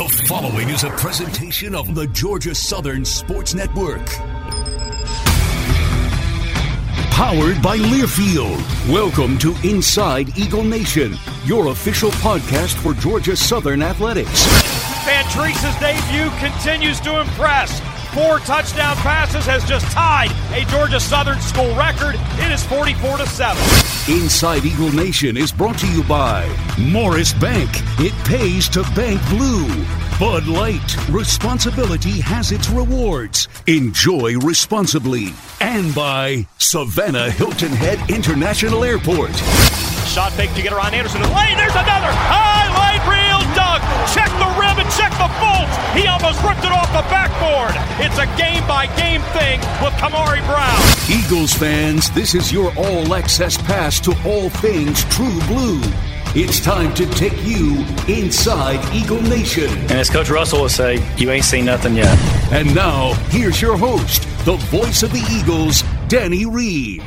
The following is a presentation of the Georgia Southern Sports Network. Powered by Learfield. Welcome to Inside Eagle Nation, your official podcast for Georgia Southern Athletics. Van debut continues to impress. Four touchdown passes has just tied a Georgia Southern school record. It is 44 to 7. Inside Eagle Nation is brought to you by Morris Bank. It pays to bank blue. Bud Light. Responsibility has its rewards. Enjoy responsibly. And by Savannah Hilton Head International Airport. Shot fake to get around Anderson. Lane, there's another. Highlight reel dunk. Check the rim check the bolts. He almost ripped it off the backboard. It's a game by game thing with Kamari Brown. Eagles fans, this is your all access pass to all things true blue. It's time to take you inside Eagle Nation. And as Coach Russell would say, you ain't seen nothing yet. And now, here's your host, the voice of the Eagles, Danny Reed.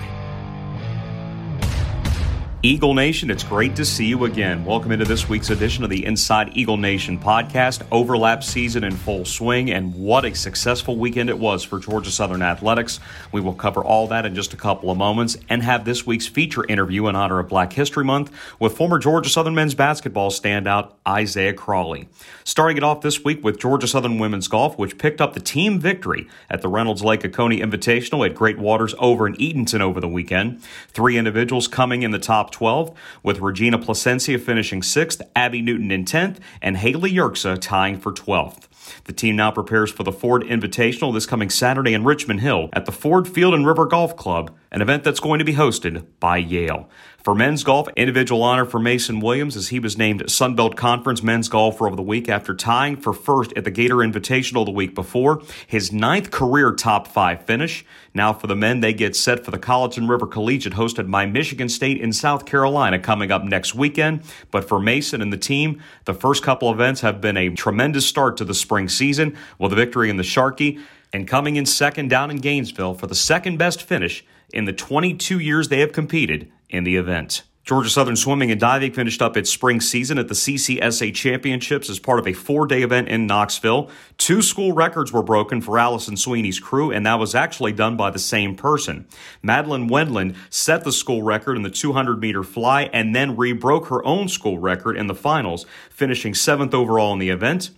Eagle Nation, it's great to see you again. Welcome into this week's edition of the Inside Eagle Nation podcast. Overlap season in full swing, and what a successful weekend it was for Georgia Southern Athletics. We will cover all that in just a couple of moments and have this week's feature interview in honor of Black History Month with former Georgia Southern men's basketball standout Isaiah Crawley. Starting it off this week with Georgia Southern women's golf, which picked up the team victory at the Reynolds Lake Oconee Invitational at Great Waters over in Eatonton over the weekend. Three individuals coming in the top 12, with Regina Placencia finishing 6th, Abby Newton in 10th, and Haley Yerksa tying for 12th. The team now prepares for the Ford Invitational this coming Saturday in Richmond Hill at the Ford Field and River Golf Club, an event that's going to be hosted by Yale. For men's golf, individual honor for Mason Williams as he was named Sun Belt Conference Men's Golfer of the Week after tying for first at the Gator Invitational the week before. His ninth career top five finish. Now for the men, they get set for the Colleton River Collegiate hosted by Michigan State in South Carolina coming up next weekend. But for Mason and the team, the first couple events have been a tremendous start to the spring season with a victory in the Sharkey and coming in second down in Gainesville for the second best finish in the 22 years they have competed in the event. Georgia Southern Swimming and Diving finished up its spring season at the CCSA Championships as part of a four day event in Knoxville. Two school records were broken for Allison Sweeney's crew, and that was actually done by the same person. Madeline Wendland set the school record in the 200 meter fly and then rebroke her own school record in the finals, finishing seventh overall in the event.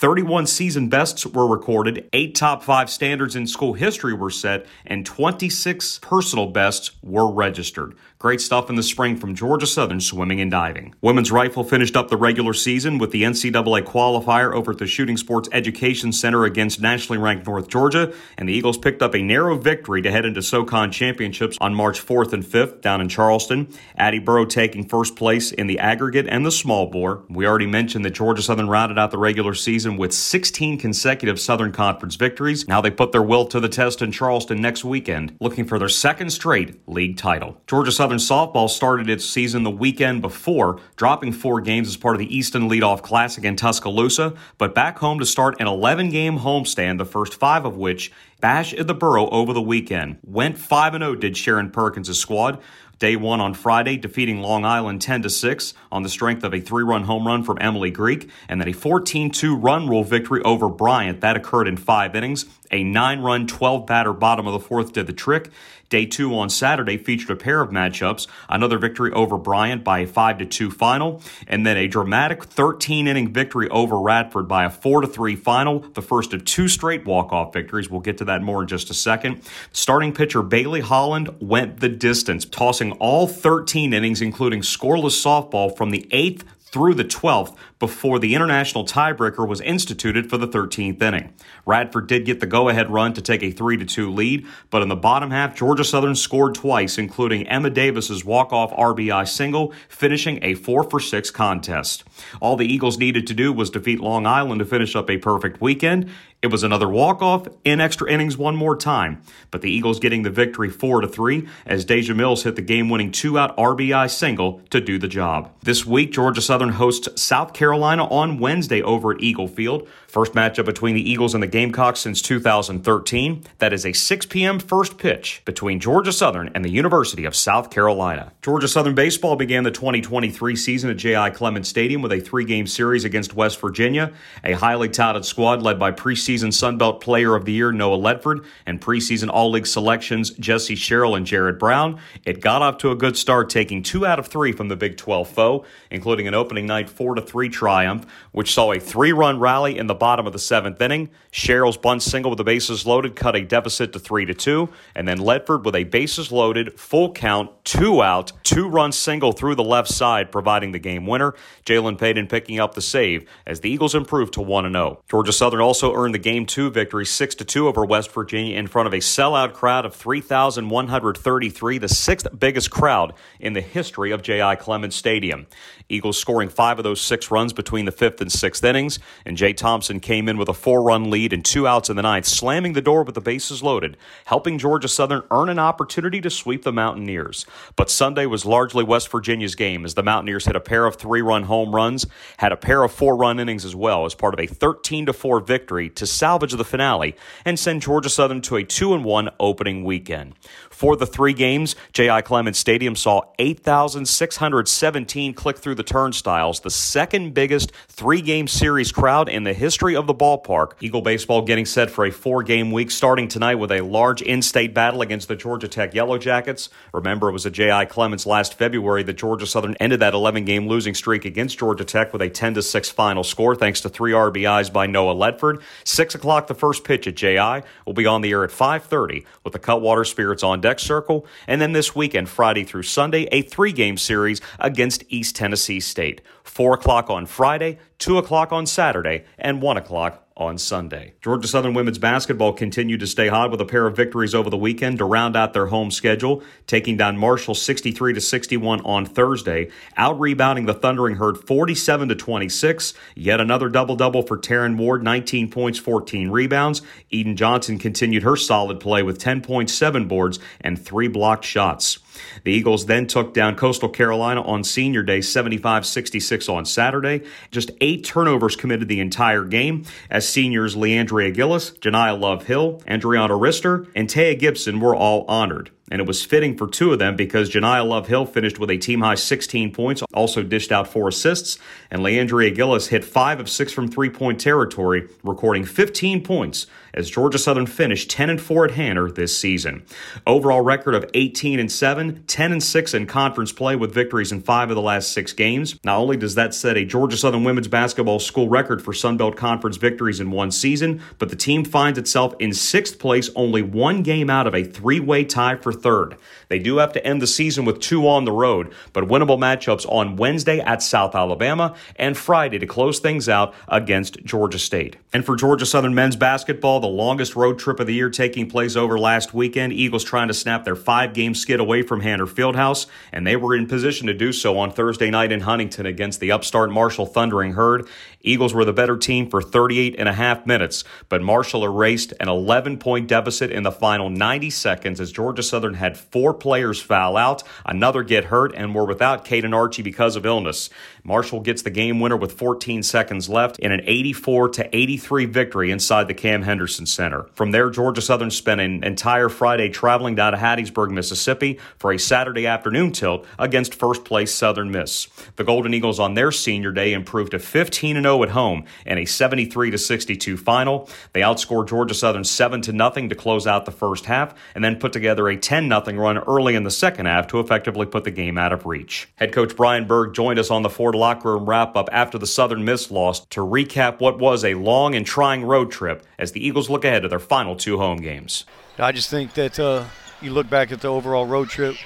31 season bests were recorded, 8 top 5 standards in school history were set, and 26 personal bests were registered. Great stuff in the spring from Georgia Southern Swimming and Diving. Women's Rifle finished up the regular season with the NCAA qualifier over at the Shooting Sports Education Center against nationally ranked North Georgia, and the Eagles picked up a narrow victory to head into SoCon Championships on March 4th and 5th down in Charleston. Addie Burrow taking first place in the aggregate and the small bore. We already mentioned that Georgia Southern rounded out the regular season with 16 consecutive Southern Conference victories. Now they put their will to the test in Charleston next weekend, looking for their second straight league title. Georgia Southern softball started its season the weekend before, dropping four games as part of the Easton Leadoff Classic in Tuscaloosa, but back home to start an 11 game homestand, the first five of which bash at the Boro over the weekend. Went 5 0 did Sharon Perkins' squad. Day one on Friday, defeating Long Island 10 to 6 on the strength of a three run home run from Emily Greek, and then a 14 2 run rule victory over Bryant. That occurred in five innings. A nine run, 12 batter bottom of the fourth did the trick. Day two on Saturday featured a pair of matchups. Another victory over Bryant by a 5 to 2 final, and then a dramatic 13 inning victory over Radford by a 4 to 3 final, the first of two straight walk off victories. We'll get to that more in just a second. Starting pitcher Bailey Holland went the distance, tossing all 13 innings, including scoreless softball from the eighth through the 12th before the international tiebreaker was instituted for the 13th inning. Radford did get the go-ahead run to take a 3-2 lead, but in the bottom half, Georgia Southern scored twice, including Emma Davis's walk-off RBI single, finishing a 4 for 6 contest. All the Eagles needed to do was defeat Long Island to finish up a perfect weekend. It was another walk-off in extra innings one more time, but the Eagles getting the victory 4 to 3 as Deja Mills hit the game-winning two-out RBI single to do the job. This week, Georgia Southern hosts South Carolina on Wednesday over at Eagle Field. First matchup between the Eagles and the Gamecocks since 2013. That is a 6 p.m. first pitch between Georgia Southern and the University of South Carolina. Georgia Southern baseball began the 2023 season at J.I. Clements Stadium with a three-game series against West Virginia, a highly touted squad led by preseason Sun Belt Player of the Year Noah Ledford and preseason All-League selections Jesse Sherrill and Jared Brown. It got off to a good start, taking two out of three from the Big 12 foe, including an opening night 4-3 triumph, which saw a three-run rally in the bottom of the seventh inning. Sherrill's bunt single with the bases loaded cut a deficit to three to two, and then Ledford with a bases loaded, full count, two out, two run single through the left side, providing the game winner. Jalen Payton picking up the save as the Eagles improved to one and zero. Oh. Georgia Southern also earned the game two victory six to two over West Virginia in front of a sellout crowd of three thousand one hundred thirty three, the sixth biggest crowd in the history of J.I. Clements Stadium. Eagles scoring five of those six runs between the fifth and sixth innings, and Jay Thompson came in with a four run lead and two outs in the ninth, slamming the door with the bases loaded, helping Georgia Southern earn an opportunity to sweep the Mountaineers. But Sunday was largely West Virginia's game as the Mountaineers hit a pair of three run home runs, had a pair of four run innings as well as part of a 13 4 victory to salvage the finale and send Georgia Southern to a 2 1 opening weekend. For the three games, J.I. Clements Stadium saw 8,617 click through the turnstiles, the second biggest three game series crowd in the history of the ballpark. Eagle Baseball getting set for a four game week starting tonight with a large in state battle against the Georgia Tech Yellow Jackets. Remember, it was a J.I. Clements last February that Georgia Southern ended that 11 game losing streak against Georgia Tech with a 10 6 final score thanks to three RBIs by Noah Ledford. 6 o'clock, the first pitch at J.I. will be on the air at 5.30 with the Cutwater Spirits on deck Circle, and then this weekend, Friday through Sunday, a three game series against East Tennessee State. 4 o'clock on Friday, 2 o'clock on Saturday, and 1 o'clock on Sunday. Georgia Southern women's basketball continued to stay hot with a pair of victories over the weekend to round out their home schedule, taking down Marshall 63 to 61 on Thursday, out rebounding the Thundering Herd 47 to 26. Yet another double double for Taryn Ward, 19 points, 14 rebounds. Eden Johnson continued her solid play with 10.7 boards and three blocked shots. The Eagles then took down Coastal Carolina on senior day 75 66 on Saturday. Just eight turnovers committed the entire game as seniors Leandria Gillis, Janiah Love Hill, Andriana Rister, and Taya Gibson were all honored and it was fitting for two of them because Janiah Love Hill finished with a team high 16 points, also dished out four assists, and Leandria Gillis hit five of six from three point territory, recording 15 points as Georgia Southern finished 10 and 4 at Hanner this season. Overall record of 18 and 7, 10 and 6 in conference play with victories in five of the last six games. Not only does that set a Georgia Southern women's basketball school record for Sun Belt Conference victories in one season, but the team finds itself in sixth place, only one game out of a three way tie for third. They do have to end the season with two on the road, but winnable matchups on Wednesday at South Alabama and Friday to close things out against Georgia State. And for Georgia Southern men's basketball, the longest road trip of the year taking place over last weekend, Eagles trying to snap their five game skid away from Hanner Fieldhouse, and they were in position to do so on Thursday night in Huntington against the upstart Marshall Thundering Herd. Eagles were the better team for 38 and a half minutes, but Marshall erased an 11 point deficit in the final 90 seconds as Georgia Southern had four players foul out, another get hurt, and were without Kaden Archie because of illness. Marshall gets the game winner with 14 seconds left in an 84 to 83 victory inside the Cam Henderson Center. From there, Georgia Southern spent an entire Friday traveling down to Hattiesburg, Mississippi for a Saturday afternoon tilt against first place Southern Miss. The Golden Eagles on their senior day improved to 15 0 0 at home in a 73 to 62 final. They outscored Georgia Southern 7 to nothing to close out the first half and then put together a 10 0 run early in the second half to effectively put the game out of reach. Head coach Brian Burg joined us on the Ford locker room wrap up after the Southern Miss loss to recap what was a long and trying road trip as the Eagles look ahead to their final two home games. I just think that uh, you look back at the overall road trip,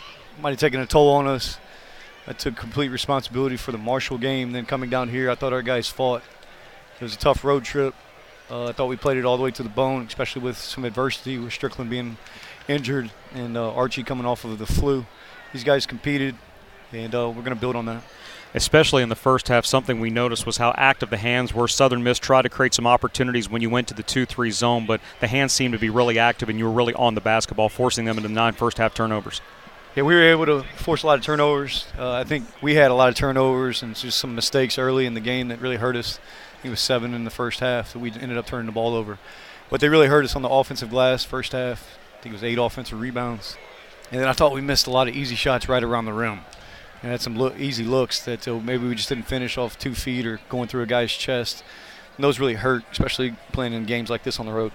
might have taken a toll on us. I took complete responsibility for the Marshall game. Then coming down here, I thought our guys fought. It was a tough road trip. Uh, I thought we played it all the way to the bone, especially with some adversity, with Strickland being injured and uh, Archie coming off of the flu. These guys competed, and uh, we're going to build on that. Especially in the first half, something we noticed was how active the hands were. Southern Miss tried to create some opportunities when you went to the 2 3 zone, but the hands seemed to be really active and you were really on the basketball, forcing them into nine first half turnovers. Yeah, we were able to force a lot of turnovers. Uh, I think we had a lot of turnovers and just some mistakes early in the game that really hurt us. He was seven in the first half, so we ended up turning the ball over. But they really hurt us on the offensive glass first half. I think it was eight offensive rebounds. And then I thought we missed a lot of easy shots right around the rim and had some look, easy looks that uh, maybe we just didn't finish off two feet or going through a guy's chest. And those really hurt, especially playing in games like this on the road.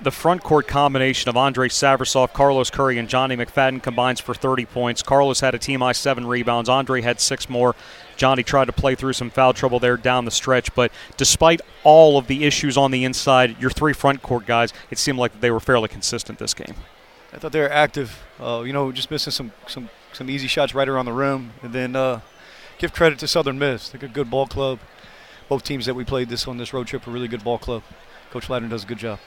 The front court combination of Andre Savrasov, Carlos Curry, and Johnny McFadden combines for 30 points. Carlos had a team high seven rebounds. Andre had six more. Johnny tried to play through some foul trouble there down the stretch, but despite all of the issues on the inside, your three front court guys, it seemed like they were fairly consistent this game. I thought they were active. Uh, you know, just missing some some some easy shots right around the rim, and then uh, give credit to Southern Miss. They're a good ball club. Both teams that we played this on this road trip are really good ball club. Coach Ladner does a good job.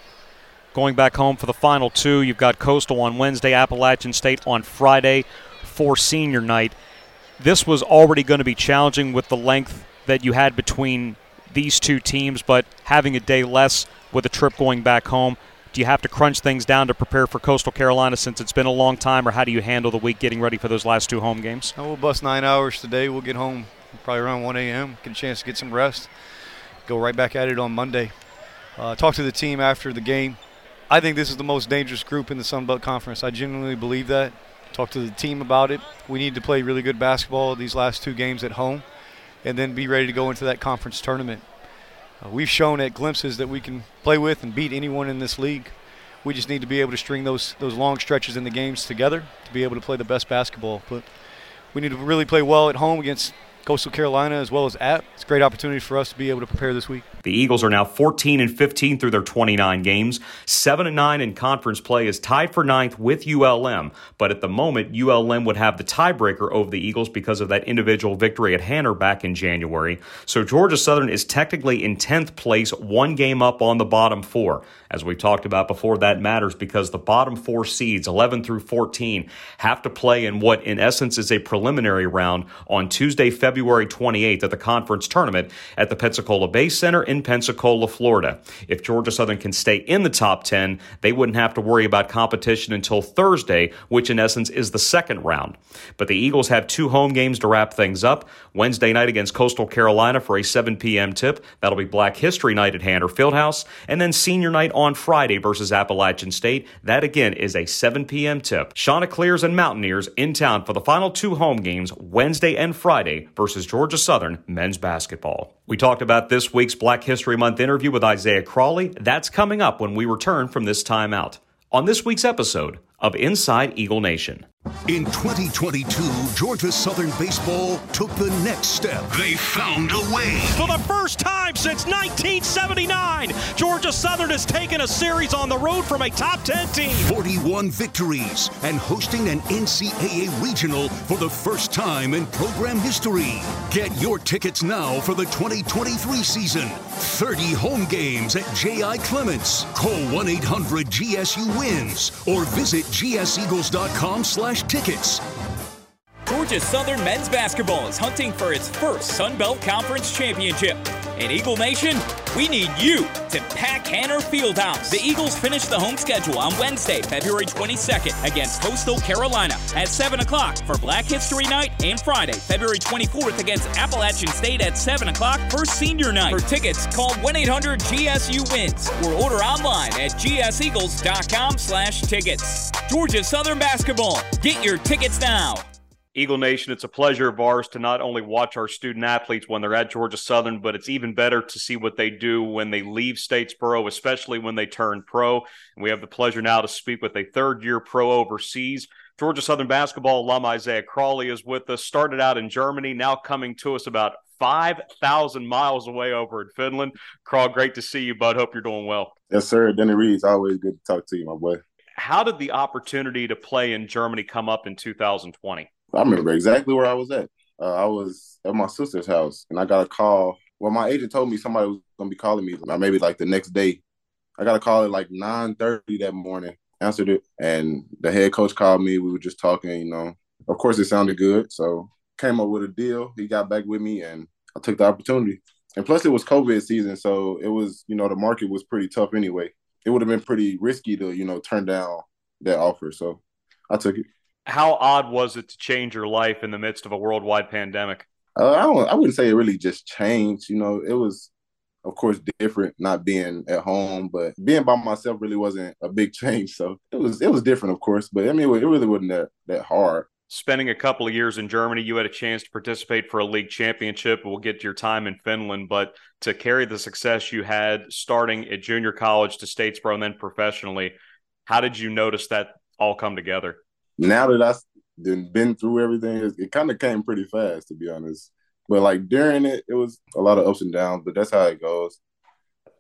Going back home for the final two, you've got Coastal on Wednesday, Appalachian State on Friday for senior night. This was already going to be challenging with the length that you had between these two teams, but having a day less with a trip going back home, do you have to crunch things down to prepare for Coastal Carolina since it's been a long time, or how do you handle the week getting ready for those last two home games? we'll bust nine hours today. We'll get home probably around 1 a.m., get a chance to get some rest, go right back at it on Monday. Uh, talk to the team after the game. I think this is the most dangerous group in the Sun Belt Conference. I genuinely believe that. Talk to the team about it. We need to play really good basketball these last two games at home and then be ready to go into that conference tournament. Uh, we've shown at glimpses that we can play with and beat anyone in this league. We just need to be able to string those those long stretches in the games together to be able to play the best basketball. But we need to really play well at home against Coastal Carolina as well as at. It's a great opportunity for us to be able to prepare this week. The Eagles are now 14 and 15 through their 29 games. 7 and 9 in conference play is tied for ninth with ULM, but at the moment ULM would have the tiebreaker over the Eagles because of that individual victory at Hanner back in January. So Georgia Southern is technically in 10th place, one game up on the bottom 4. As we talked about before, that matters because the bottom 4 seeds, 11 through 14, have to play in what in essence is a preliminary round on Tuesday, February 28th at the conference tournament at the Pensacola Bay Center in Pensacola, Florida. If Georgia Southern can stay in the top 10, they wouldn't have to worry about competition until Thursday, which in essence is the second round. But the Eagles have two home games to wrap things up. Wednesday night against Coastal Carolina for a 7 p.m. tip. That'll be Black History Night at Hanner Fieldhouse. And then Senior Night on Friday versus Appalachian State. That again is a 7 p.m. tip. Chanticleers and Mountaineers in town for the final two home games Wednesday and Friday versus Georgia Southern men's basketball. We talked about this week's Black History Month interview with Isaiah Crawley. That's coming up when we return from this timeout. On this week's episode of Inside Eagle Nation. In 2022, Georgia Southern Baseball took the next step. They found a way. For the first time since 1979, Georgia Southern has taken a series on the road from a top 10 team. 41 victories and hosting an NCAA regional for the first time in program history. Get your tickets now for the 2023 season. 30 home games at J.I. Clements. Call 1-800-GSU-WINS or visit gseagles.com slash tickets. Georgia Southern men's basketball is hunting for its first Sun Belt Conference championship. In Eagle Nation, we need you to pack Hanner Fieldhouse. The Eagles finish the home schedule on Wednesday, February 22nd against Coastal Carolina at 7 o'clock for Black History Night and Friday, February 24th against Appalachian State at 7 o'clock for Senior Night. For tickets, call 1-800-GSU-WINS or order online at gseagles.com slash tickets. Georgia Southern Basketball. Get your tickets now. Eagle Nation, it's a pleasure of ours to not only watch our student athletes when they're at Georgia Southern, but it's even better to see what they do when they leave Statesboro, especially when they turn pro. And we have the pleasure now to speak with a third year pro overseas. Georgia Southern basketball alum Isaiah Crawley is with us. Started out in Germany, now coming to us about 5,000 miles away over in Finland. Crawl, great to see you, bud. Hope you're doing well. Yes, sir. Denny Reed's always good to talk to you, my boy. How did the opportunity to play in Germany come up in 2020? I remember exactly where I was at. Uh, I was at my sister's house, and I got a call. Well, my agent told me somebody was gonna be calling me, maybe like the next day. I got a call at like nine thirty that morning. Answered it, and the head coach called me. We were just talking. You know, of course, it sounded good, so came up with a deal. He got back with me, and I took the opportunity. And plus, it was COVID season, so it was you know the market was pretty tough anyway. It would have been pretty risky to you know turn down that offer, so I took it. How odd was it to change your life in the midst of a worldwide pandemic? Uh, I don't. I wouldn't say it really just changed. You know, it was, of course, different not being at home, but being by myself really wasn't a big change. So it was. It was different, of course, but I mean, it really wasn't that that hard spending a couple of years in Germany, you had a chance to participate for a league championship. We'll get to your time in Finland, but to carry the success you had starting at junior college to Statesboro and then professionally, how did you notice that all come together? Now that I've been through everything, it, it kind of came pretty fast, to be honest. But like during it, it was a lot of ups and downs, but that's how it goes.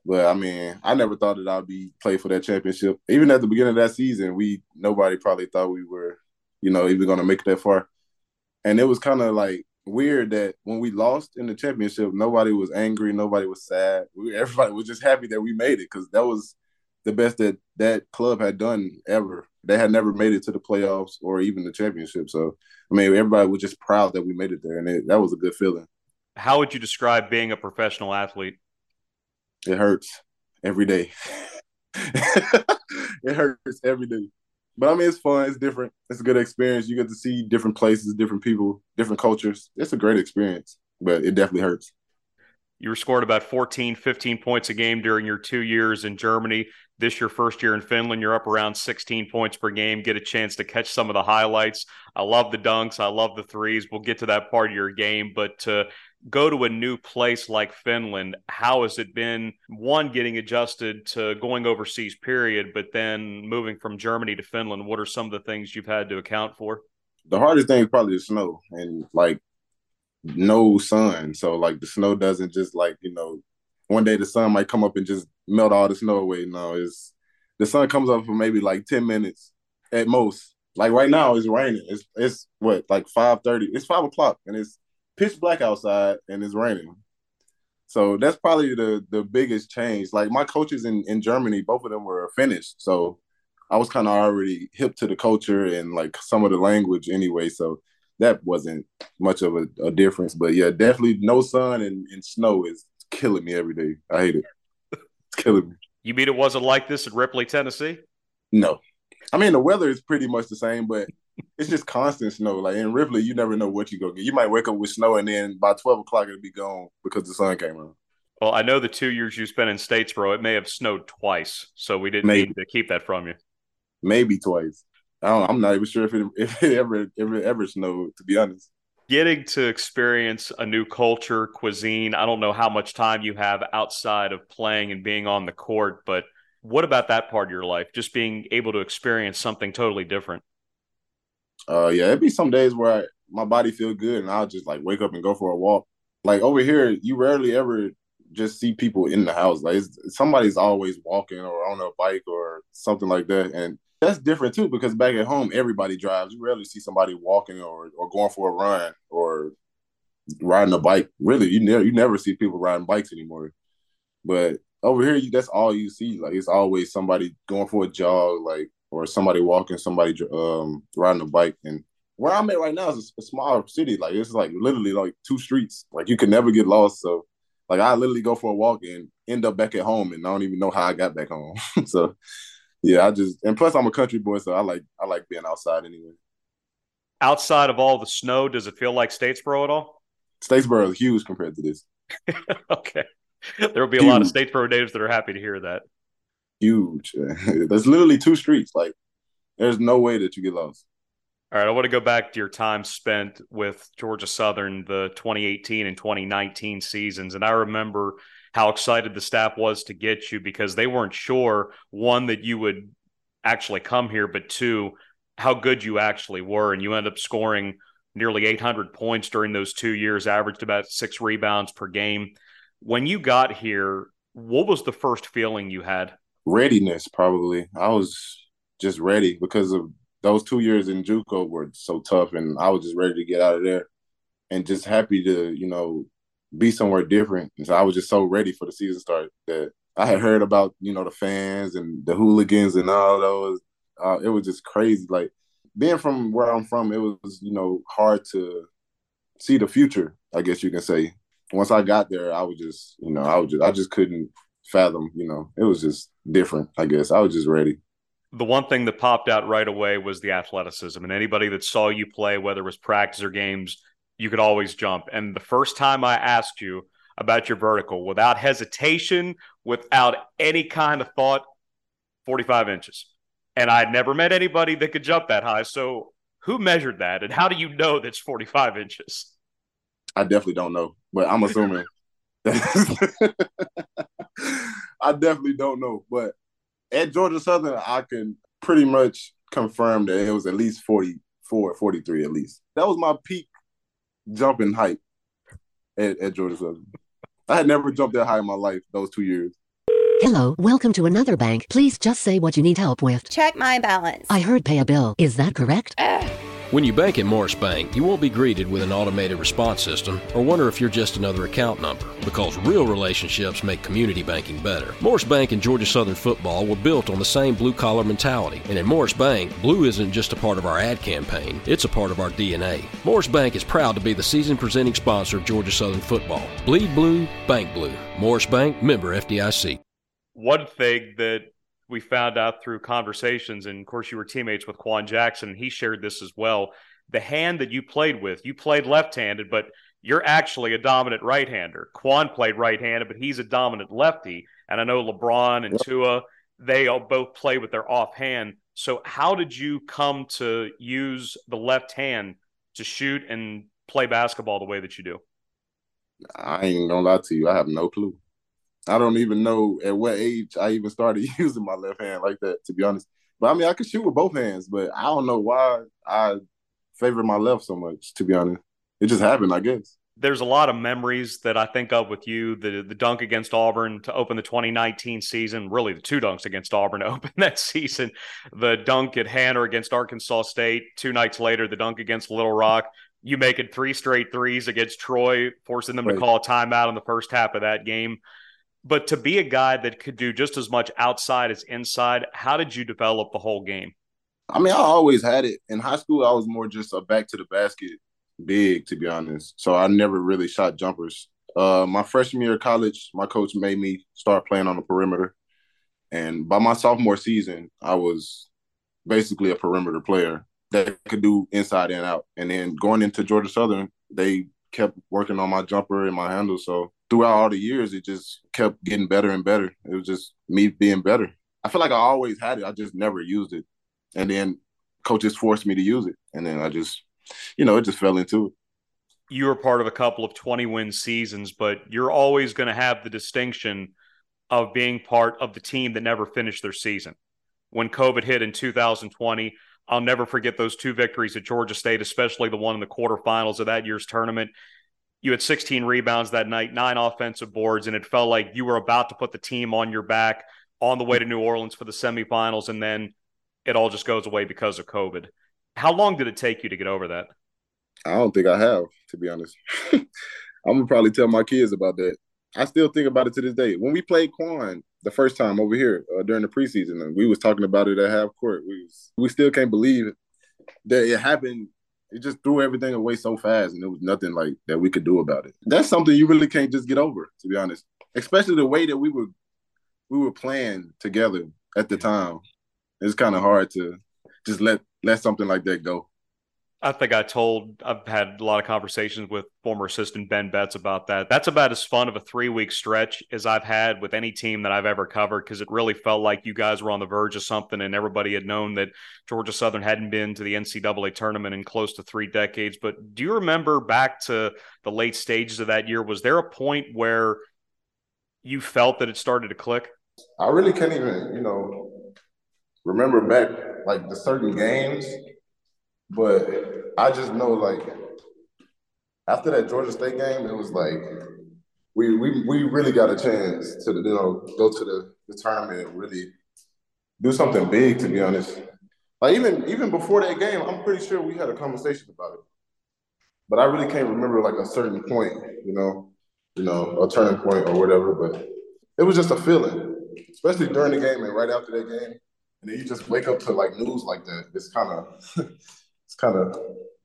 But I mean, I never thought that I'd be play for that championship. Even at the beginning of that season, we nobody probably thought we were you know, even going to make it that far. And it was kind of like weird that when we lost in the championship, nobody was angry, nobody was sad. We, everybody was just happy that we made it because that was the best that that club had done ever. They had never made it to the playoffs or even the championship. So, I mean, everybody was just proud that we made it there, and it, that was a good feeling. How would you describe being a professional athlete? It hurts every day. it hurts every day. But I mean, it's fun. It's different. It's a good experience. You get to see different places, different people, different cultures. It's a great experience, but it definitely hurts. You were scored about 14, 15 points a game during your two years in Germany. This your first year in Finland. You're up around 16 points per game. Get a chance to catch some of the highlights. I love the dunks. I love the threes. We'll get to that part of your game, but to go to a new place like Finland, how has it been? One, getting adjusted to going overseas, period, but then moving from Germany to Finland. What are some of the things you've had to account for? The hardest thing is probably the snow and like no sun. So like the snow doesn't just like you know, one day the sun might come up and just melt all the snow away. No, it's the sun comes up for maybe like ten minutes at most. Like right now, it's raining. It's it's what like five thirty. It's five o'clock and it's pitch black outside and it's raining. So that's probably the the biggest change. Like my coaches in in Germany, both of them were Finnish, so I was kind of already hip to the culture and like some of the language anyway. So that wasn't much of a, a difference. But yeah, definitely no sun and, and snow is killing me every day. I hate it. It's killing me. You mean it wasn't like this in Ripley, Tennessee? No. I mean the weather is pretty much the same, but it's just constant snow. Like in Ripley, you never know what you go get. You might wake up with snow and then by twelve o'clock it'll be gone because the sun came out. Well, I know the two years you spent in Statesboro, it may have snowed twice, so we didn't Maybe. need to keep that from you. Maybe twice. I am not even sure if it if it ever if it ever snowed. To be honest, getting to experience a new culture, cuisine. I don't know how much time you have outside of playing and being on the court, but what about that part of your life? Just being able to experience something totally different. Uh, yeah, it'd be some days where I, my body feel good and I'll just like wake up and go for a walk. Like over here, you rarely ever just see people in the house. Like somebody's always walking or on a bike or something like that, and that's different too because back at home everybody drives. You rarely see somebody walking or or going for a run or riding a bike. Really, you never you never see people riding bikes anymore. But over here, you, that's all you see. Like it's always somebody going for a jog, like or somebody walking, somebody um riding a bike. And where I'm at right now is a, a small city. Like it's like literally like two streets. Like you can never get lost. So like I literally go for a walk and end up back at home, and I don't even know how I got back home. so yeah, I just and plus I'm a country boy, so I like I like being outside anyway. Outside of all the snow, does it feel like Statesboro at all? Statesboro is huge compared to this. okay, there will be a huge. lot of Statesboro natives that are happy to hear that. Huge. There's literally two streets. Like, there's no way that you get lost. All right, I want to go back to your time spent with Georgia Southern, the 2018 and 2019 seasons. And I remember how excited the staff was to get you because they weren't sure, one, that you would actually come here, but two, how good you actually were. And you end up scoring nearly 800 points during those two years, averaged about six rebounds per game. When you got here, what was the first feeling you had? Readiness, probably. I was just ready because of those two years in JUCO were so tough, and I was just ready to get out of there, and just happy to you know be somewhere different. And so I was just so ready for the season start that I had heard about you know the fans and the hooligans and all those. Uh, it was just crazy. Like being from where I'm from, it was you know hard to see the future. I guess you can say. Once I got there, I was just, you know, I was just, I just couldn't fathom. You know, it was just different. I guess I was just ready. The one thing that popped out right away was the athleticism, and anybody that saw you play, whether it was practice or games, you could always jump. And the first time I asked you about your vertical, without hesitation, without any kind of thought, 45 inches. And I'd never met anybody that could jump that high. So who measured that? And how do you know that's 45 inches? I definitely don't know, but I'm assuming. I definitely don't know. But at Georgia Southern, I can pretty much confirm that it was at least 44, 43 at least. That was my peak jumping height at, at Georgia Southern. I had never jumped that high in my life those two years. Hello, welcome to another bank. Please just say what you need help with. Check my balance. I heard pay a bill. Is that correct? Ugh. When you bank at Morris Bank, you won't be greeted with an automated response system or wonder if you're just another account number, because real relationships make community banking better. Morris Bank and Georgia Southern football were built on the same blue collar mentality, and at Morris Bank, blue isn't just a part of our ad campaign, it's a part of our DNA. Morris Bank is proud to be the season presenting sponsor of Georgia Southern football. Bleed blue, bank blue. Morris Bank, member FDIC. One thing that we found out through conversations, and of course, you were teammates with Quan Jackson, and he shared this as well. The hand that you played with, you played left handed, but you're actually a dominant right hander. Quan played right handed, but he's a dominant lefty. And I know LeBron and Tua, they all both play with their offhand. So, how did you come to use the left hand to shoot and play basketball the way that you do? I ain't gonna lie to you. I have no clue. I don't even know at what age I even started using my left hand like that, to be honest. But I mean, I could shoot with both hands, but I don't know why I favor my left so much, to be honest. It just happened, I guess. There's a lot of memories that I think of with you. The the dunk against Auburn to open the 2019 season, really the two dunks against Auburn to open that season. The dunk at Hanner against Arkansas State. Two nights later, the dunk against Little Rock. You making three straight threes against Troy, forcing them right. to call a timeout in the first half of that game. But to be a guy that could do just as much outside as inside, how did you develop the whole game? I mean, I always had it. In high school, I was more just a back to the basket big, to be honest. So I never really shot jumpers. Uh, my freshman year of college, my coach made me start playing on the perimeter. And by my sophomore season, I was basically a perimeter player that could do inside and out. And then going into Georgia Southern, they kept working on my jumper and my handle. So throughout all the years, it just kept getting better and better. It was just me being better. I feel like I always had it. I just never used it. And then coaches forced me to use it. And then I just, you know, it just fell into it. You were part of a couple of 20 win seasons, but you're always going to have the distinction of being part of the team that never finished their season. When COVID hit in 2020, I'll never forget those two victories at Georgia State, especially the one in the quarterfinals of that year's tournament you had 16 rebounds that night, nine offensive boards, and it felt like you were about to put the team on your back on the way to New Orleans for the semifinals, and then it all just goes away because of COVID. How long did it take you to get over that? I don't think I have, to be honest. I'm gonna probably tell my kids about that. I still think about it to this day. When we played Quan the first time over here uh, during the preseason, and we was talking about it at half court, we was, we still can't believe that it happened it just threw everything away so fast, and there was nothing like that we could do about it. That's something you really can't just get over, to be honest. Especially the way that we were we were playing together at the time. It's kind of hard to just let let something like that go. I think I told I've had a lot of conversations with former assistant Ben Betts about that. That's about as fun of a three week stretch as I've had with any team that I've ever covered because it really felt like you guys were on the verge of something and everybody had known that Georgia Southern hadn't been to the NCAA tournament in close to three decades. But do you remember back to the late stages of that year? Was there a point where you felt that it started to click? I really can't even, you know, remember back like the certain games but I just know like after that Georgia State game, it was like we we we really got a chance to you know go to the, the tournament and really do something big. To be honest, like even even before that game, I'm pretty sure we had a conversation about it. But I really can't remember like a certain point, you know, you know, a turning point or whatever. But it was just a feeling, especially during the game and right after that game. And then you just wake up to like news like that. It's kind of it's kind of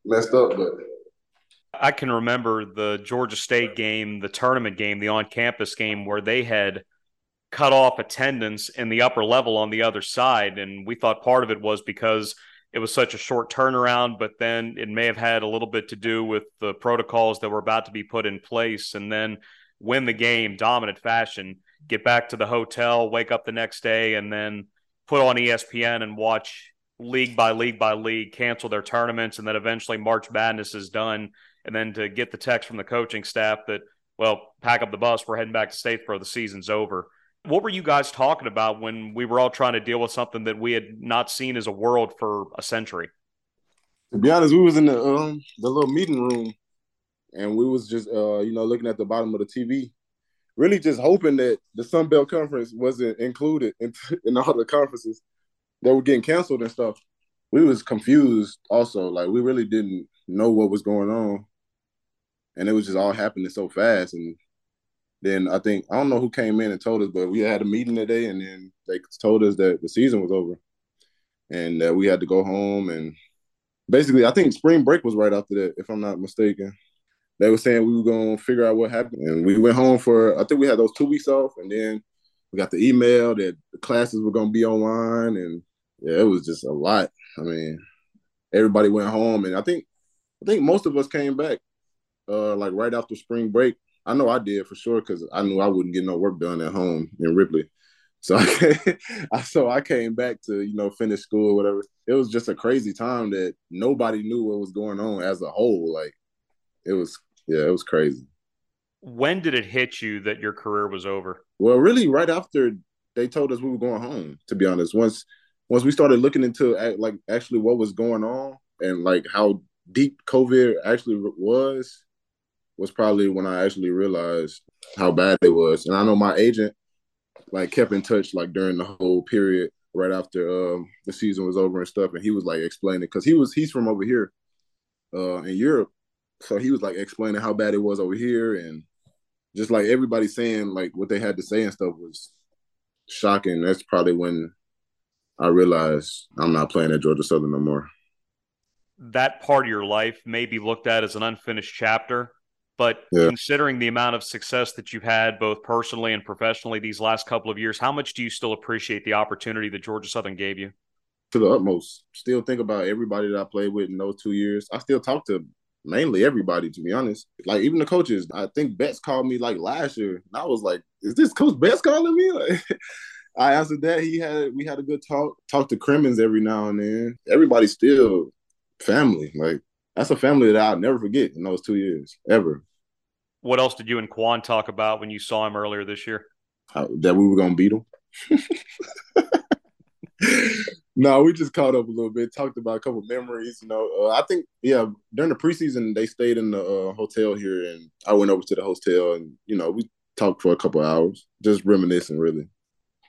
messed up, but I can remember the Georgia State game, the tournament game, the on campus game where they had cut off attendance in the upper level on the other side. And we thought part of it was because it was such a short turnaround, but then it may have had a little bit to do with the protocols that were about to be put in place. And then win the game, dominant fashion, get back to the hotel, wake up the next day, and then put on ESPN and watch league by league by league cancel their tournaments. And then eventually March Madness is done. And then to get the text from the coaching staff that, well, pack up the bus, we're heading back to Statesboro, the season's over. What were you guys talking about when we were all trying to deal with something that we had not seen as a world for a century? To be honest, we was in the um, the little meeting room, and we was just uh, you know looking at the bottom of the TV, really just hoping that the Sun Belt Conference wasn't included in, in all the conferences that were getting canceled and stuff. We was confused also, like we really didn't know what was going on, and it was just all happening so fast. And then I think I don't know who came in and told us, but we had a meeting today, and then they told us that the season was over, and that we had to go home. And basically, I think spring break was right after that, if I'm not mistaken. They were saying we were gonna figure out what happened, and we went home for I think we had those two weeks off, and then we got the email that the classes were gonna be online, and yeah, it was just a lot. I mean, everybody went home, and I think I think most of us came back uh like right after spring break I know I did for sure because I knew I wouldn't get no work done at home in Ripley. So I, so I came back to you know finish school or whatever. It was just a crazy time that nobody knew what was going on as a whole. Like it was, yeah, it was crazy. When did it hit you that your career was over? Well, really, right after they told us we were going home. To be honest, once once we started looking into like actually what was going on and like how deep COVID actually was, was probably when I actually realized how bad it was. And I know my agent like kept in touch like during the whole period right after um, the season was over and stuff, and he was like explaining because he was he's from over here uh, in Europe, so he was like explaining how bad it was over here, and just like everybody saying like what they had to say and stuff was shocking. That's probably when I realized I'm not playing at Georgia Southern no more. That part of your life may be looked at as an unfinished chapter but yeah. considering the amount of success that you've had both personally and professionally these last couple of years, how much do you still appreciate the opportunity that Georgia Southern gave you? To the utmost. Still think about everybody that I played with in those two years. I still talk to mainly everybody, to be honest. Like even the coaches. I think Betts called me like last year, and I was like, "Is this Coach Betts calling me?" Like, I answered that. He had we had a good talk. Talk to Crimmins every now and then. Everybody's still family. Like that's a family that I'll never forget in those two years ever. What else did you and Quan talk about when you saw him earlier this year? Uh, that we were gonna beat him. no, we just caught up a little bit, talked about a couple memories. You know, uh, I think yeah, during the preseason they stayed in the uh, hotel here, and I went over to the hotel, and you know we talked for a couple hours, just reminiscing, really.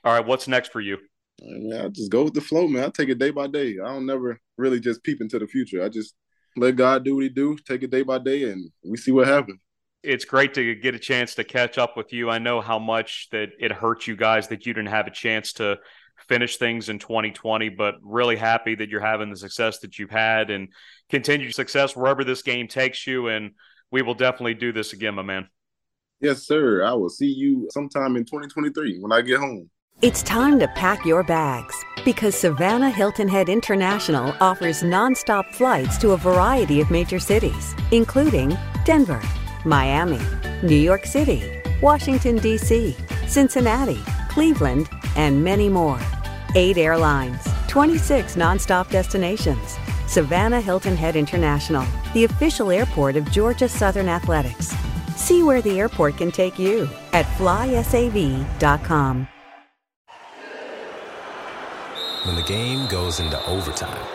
All right, what's next for you? Yeah, I just go with the flow, man. I take it day by day. I don't never really just peep into the future. I just let God do what He do, take it day by day, and we see what happens. It's great to get a chance to catch up with you. I know how much that it hurt you guys that you didn't have a chance to finish things in 2020, but really happy that you're having the success that you've had and continued success wherever this game takes you. And we will definitely do this again, my man. Yes, sir. I will see you sometime in 2023 when I get home. It's time to pack your bags because Savannah Hilton Head International offers nonstop flights to a variety of major cities, including Denver, Miami, New York City, Washington, D.C., Cincinnati, Cleveland, and many more. Eight airlines, 26 nonstop destinations. Savannah Hilton Head International, the official airport of Georgia Southern Athletics. See where the airport can take you at flysav.com when the game goes into overtime.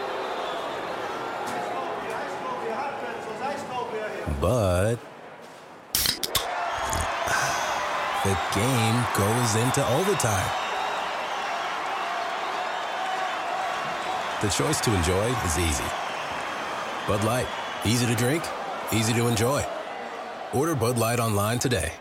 But the game goes into overtime. The choice to enjoy is easy. Bud Light, easy to drink, easy to enjoy. Order Bud Light online today.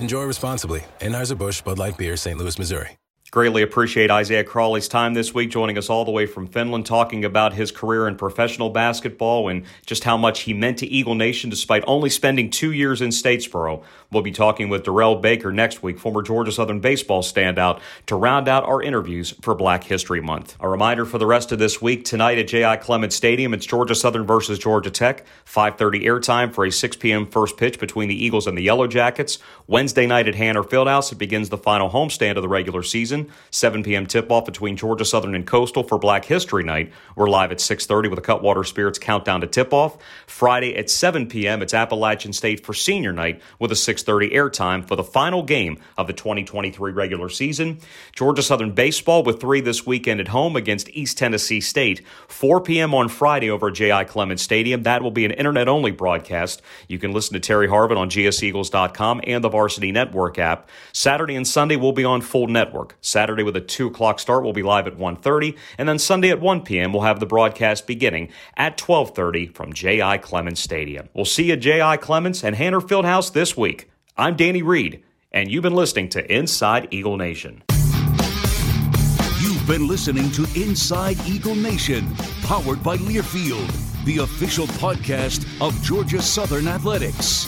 Enjoy responsibly. Anheuser-Busch Bud Light Beer, St. Louis, Missouri. Greatly appreciate Isaiah Crawley's time this week, joining us all the way from Finland, talking about his career in professional basketball and just how much he meant to Eagle Nation despite only spending two years in Statesboro. We'll be talking with Darrell Baker next week, former Georgia Southern baseball standout, to round out our interviews for Black History Month. A reminder for the rest of this week tonight at J.I. Clements Stadium, it's Georgia Southern versus Georgia Tech. 5:30 airtime for a 6 p.m. first pitch between the Eagles and the Yellow Jackets. Wednesday night at Hanner Fieldhouse, it begins the final homestand of the regular season. 7 p.m. tip-off between Georgia Southern and Coastal for Black History Night. We're live at 6:30 with a Cutwater Spirits countdown to tip-off. Friday at 7 p.m. it's Appalachian State for Senior Night with a 6:30 airtime for the final game of the 2023 regular season. Georgia Southern baseball with three this weekend at home against East Tennessee State. 4 p.m. on Friday over at J.I. Clements Stadium. That will be an internet-only broadcast. You can listen to Terry Harvin on gseagles.com and the Varsity Network app. Saturday and Sunday will be on full network. Saturday with a 2 o'clock start, we'll be live at 1.30, and then Sunday at 1 p.m. we'll have the broadcast beginning at 12.30 from J.I. Clements Stadium. We'll see you at J.I. Clements and Hanner Fieldhouse this week. I'm Danny Reed, and you've been listening to Inside Eagle Nation. You've been listening to Inside Eagle Nation, powered by Learfield, the official podcast of Georgia Southern Athletics.